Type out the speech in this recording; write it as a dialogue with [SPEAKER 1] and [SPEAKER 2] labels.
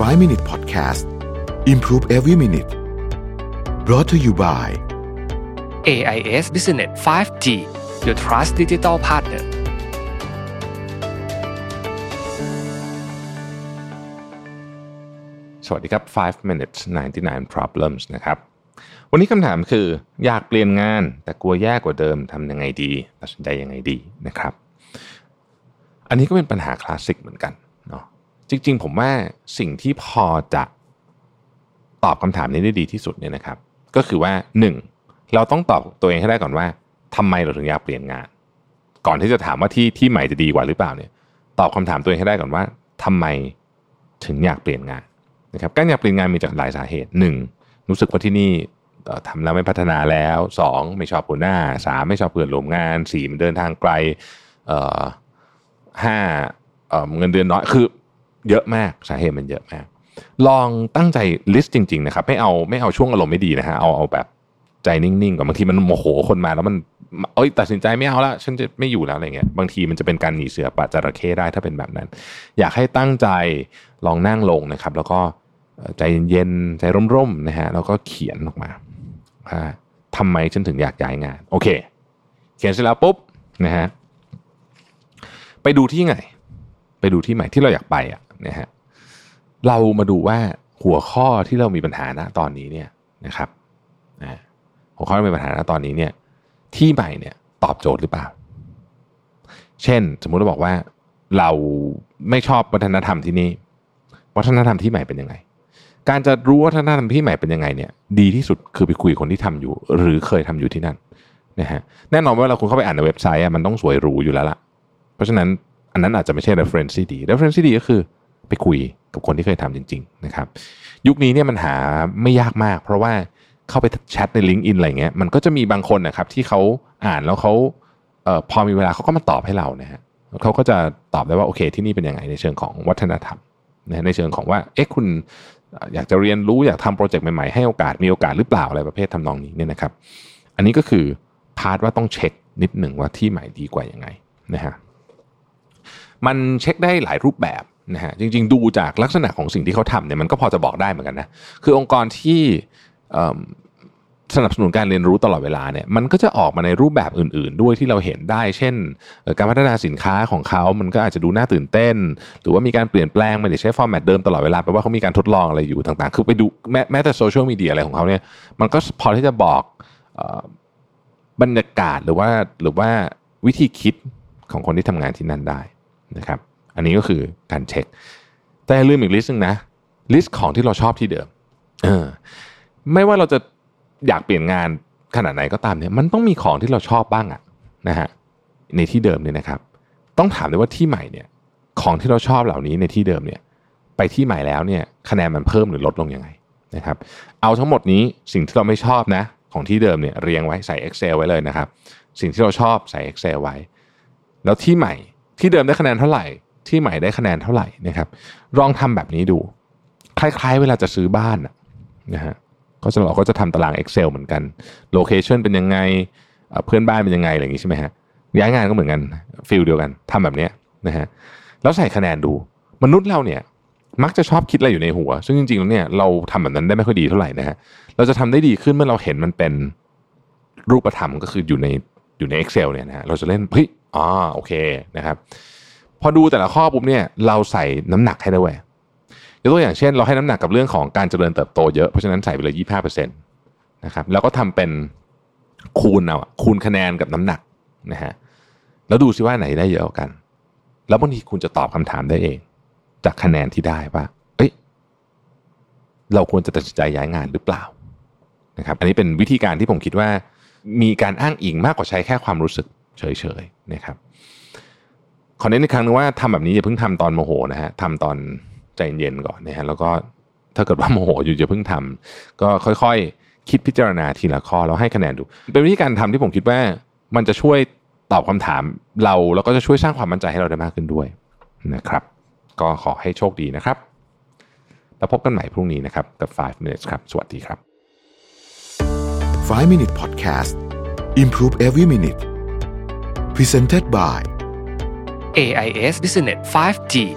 [SPEAKER 1] 5 Minute Podcast Improve Every Minute brought to you by
[SPEAKER 2] AIS Business 5G Your Trust Digital Partner
[SPEAKER 3] สวัสดีครับ 5 minutes 99 problems นะครับ วันนี้คำถามคือ อยากเปลี่ยนงานแต่กลัวแย่กว่าเดิมทำยังไงดีตัดสินใจยังไงดีนะครับ อันนี้ก็เป็นปัญหาคลาสสิกเหมือนกันเนาะ จริงๆ ผมว่าสิ่งที่พอจะตอบคำถามนี้ได้ดีที่สุดเนี่ยนะครับ ก็คือว่า 1. เราต้องตอบตัวเองให้ได้ก่อนว่าทำไมเราถึงอยากเปลี่ยนงาน ก่อนที่จะถามว่าที่ที่ใหม่จะดีกว่าหรือเปล่าเนี่ย ตอบคำถามตัวเองให้ได้ก่อนว่าทำไมถึงอยากเปลี่ยนงานนะครับการอยากเปลี่ยนงานมีจากหลายสาเหตุหนึ่งรู้สึกว่าที่นี่ทำแล้วไม่พัฒนาแล้วสองไม่ชอบหัวหน้าสามไม่ชอบเพื่อนร่วมงานสี่มันเดินทางไกลเอ่อห้าเงินเดือนน้อยคือ เยอะมากสาเหตุมันเยอะมาก ลองตั้งใจลิสต์จริง ๆ นะครับ ไม่เอาไม่เอาช่วงอารมณ์ไม่ดีนะฮะเอาเอาแบบใจนิ่งๆก่อนบางทีมันโมโหคนมาแล้วมันเอ้ยตัดสินใจไม่เอาละฉันจะไม่อยู่แล้วอะไรเงี้ยบางทีมันจะเป็นการหนีเสือปะจระเข้ได้ถ้าเป็นแบบนั้น อยากให้ตั้งใจลองนั่งลงนะครับ แล้วก็ใจเย็นๆใจร่มๆนะฮะแล้วก็เขียนออกมาว่าทำไมฉันถึงอยากย้ายงาน โอเค เขียนเสร็จแล้วปุ๊บนะฮะไปดูที่ไหน ไปดูที่ใหม่ที่เราอยากไปอะ นะฮะเรามาดูว่าหัวข้อที่เรามีปัญหาณตอนนี้เนี่ยนะครับนะหัวข้อที่มีปัญหาณตอนนี้เนี่ยที่ใหม่เนี่ยตอบโจทย์หรือเปล่า เช่น สมมุติเราบอกว่าเราไม่ชอบวัฒนธรรมที่นี่ วัฒนธรรมที่ใหม่เป็นยังไง การจะรู้วัฒนธรรมที่ใหม่เป็นยังไงเนี่ยดีที่สุดคือไปคุยคนที่ทำอยู่ หรือเคยทำอยู่ที่นั่นนะฮะแน่นอนว่าเราคุณเข้าไปอ่านในเว็บไซต์อะมันต้องสวยหรูอยู่แล้วล่ะ เพราะฉะนั้นอันนั้นอาจจะไม่ใช่ reference ที่ดี reference ที่ดีก็คือ ไปคุยกับคนที่เคยทำจริง ๆ นะครับ ยุคนี้เนี่ยมันหาไม่ยากมาก เพราะว่าเข้าไปแชทใน LinkedIn อะไรเงี้ยมันก็จะมีบางคนนะครับที่เขาอ่านแล้วเขาเอ่อพอมีเวลาเขาก็มาตอบให้เรานะฮะเขาก็จะตอบได้ว่าโอเคที่นี่เป็นยังไงในเชิงของวัฒนธรรมนะในเชิงของว่าเอ๊ะคุณอยากจะเรียนรู้อยากทำโปรเจกต์ใหม่ๆให้โอกาสมีโอกาสหรือเปล่าอะไรประเภททำนองนี้เนี่ยนะครับ อันนี้ก็คือ part ว่าต้องเช็คนิดหนึ่งว่าที่ใหม่ดีกว่ายังไงนะฮะมันเช็คได้หลายรูปแบบ นะฮะจริง ๆ ดูจากลักษณะของสิ่งที่เขาทำเนี่ยมันก็พอจะบอกได้เหมือนกันนะคือองค์กรที่สนับสนุนการเรียนรู้ตลอดเวลาเนี่ยมันก็จะออกมาในรูปแบบอื่น ๆ ด้วยที่เราเห็นได้ เช่น การพัฒนาสินค้าของเขา มันก็อาจจะดูน่าตื่นเต้น หรือว่ามีการเปลี่ยนแปลงไม่ได้ใช้ฟอร์แมตเดิมตลอดเวลาแปลว่าเขามีการทดลองอะไรอยู่ต่างๆ คือไปดูแม้แม้แต่โซเชียลมีเดียอะไรของเขาเนี่ยมันก็พอที่จะบอกบรรยากาศหรือว่าหรือว่าวิธีคิดของคนที่ทำงานที่นั่นได้นะครับ อันนี้ก็คือการเช็ค แต่ลืมอีก list นึงนะ list ของที่เราชอบที่เดิม เออ ไม่ว่าเราจะอยากเปลี่ยนงานขนาดไหนก็ตามเนี่ย มันต้องมีของที่เราชอบบ้างอะนะฮะ ในที่เดิมเนี่ยนะครับ ต้องถามด้วยว่าที่ใหม่เนี่ย ของที่เราชอบเหล่านี้ในที่เดิมเนี่ย ไปที่ใหม่แล้วเนี่ย คะแนนมันเพิ่มหรือลดลงยังไงนะครับ เอาทั้งหมดนี้สิ่งที่เราไม่ชอบนะ ของที่เดิมเนี่ยเรียงไว้ใส่ Excel ไว้เลยนะครับ สิ่งที่เราชอบใส่ Excel ไว้ แล้วที่ใหม่ที่เดิมได้คะแนนเท่าไหร่ ที่ใหม่ได้คะแนนเท่าไหร่นะครับ ลองทำแบบนี้ดู คล้ายๆ เวลาจะซื้อบ้านนะฮะก็จะเราก็จะทำตาราง Excel เหมือนกัน location เป็นยังไงเพื่อนบ้านเป็นยังไงอะไรอย่างงี้ใช่ไหมฮะย้ายงานก็เหมือนกัน feel เดียวกันทำแบบนี้นะฮะแล้วใส่คะแนนดู มนุษย์เราเนี่ยมักจะชอบคิดอะไรอยู่ในหัว ซึ่งจริงๆแล้วเนี่ยเราทำแบบนั้นได้ไม่ค่อยดีเท่าไหร่นะฮะเราจะทำได้ดีขึ้นเมื่อเราเห็นมันเป็นรูปธรรมก็คืออยู่ในอยู่ใน Excel เนี่ยนะฮะเราจะเล่นเฮ้ยอ๋อโอเคนะครับ พอดูแต่ละข้อปุ๊บเนี่ยเราใส่น้ำหนักให้ด้วยยกตัวอย่างเช่น เราให้น้ำหนักกับเรื่องของการเจริญเติบโตเยอะเพราะฉะนั้นใส่ไปเลยยี่ห้าเปอร์เซ็นต์นะครับแล้วก็ทำเป็นคูณเอาคูณคะแนนกับน้ำหนักนะฮะแล้วดูซิว่าไหนได้เยอะกัน แล้วบางทีคุณจะตอบคำถามได้เอง จากคะแนนที่ได้ว่าเอ้ยเราควรจะตัดสินใจย้ายงานหรือเปล่านะครับ อันนี้เป็นวิธีการที่ผมคิดว่า มีการอ้างอิงมากกว่าใช้แค่ความรู้สึกเฉยๆนะครับ ขอเน้นอีกครั้งนึงว่าทำแบบนี้อย่าเพิ่งทำตอนโมโหนะฮะทำตอนใจเย็นก่อนนะฮะแล้วก็ถ้าเกิดว่าโมโหอยู่อย่าเพิ่งทำก็ค่อยๆ คิดพิจารณาทีละข้อแล้วให้คะแนนดู เป็นวิธีการทำที่ผมคิดว่ามันจะช่วยตอบคำถามเราแล้วก็จะช่วยสร้างความมั่นใจให้เราได้มากขึ้นด้วยนะครับ ก็ขอให้โชคดีนะครับ แล้วพบกันใหม่พรุ่งนี้นะครับกับ 5 minutes ครับ สวัสดีครับ
[SPEAKER 1] 5 Minute Podcast Improve Every Minute Presented by
[SPEAKER 2] AIS Business 5G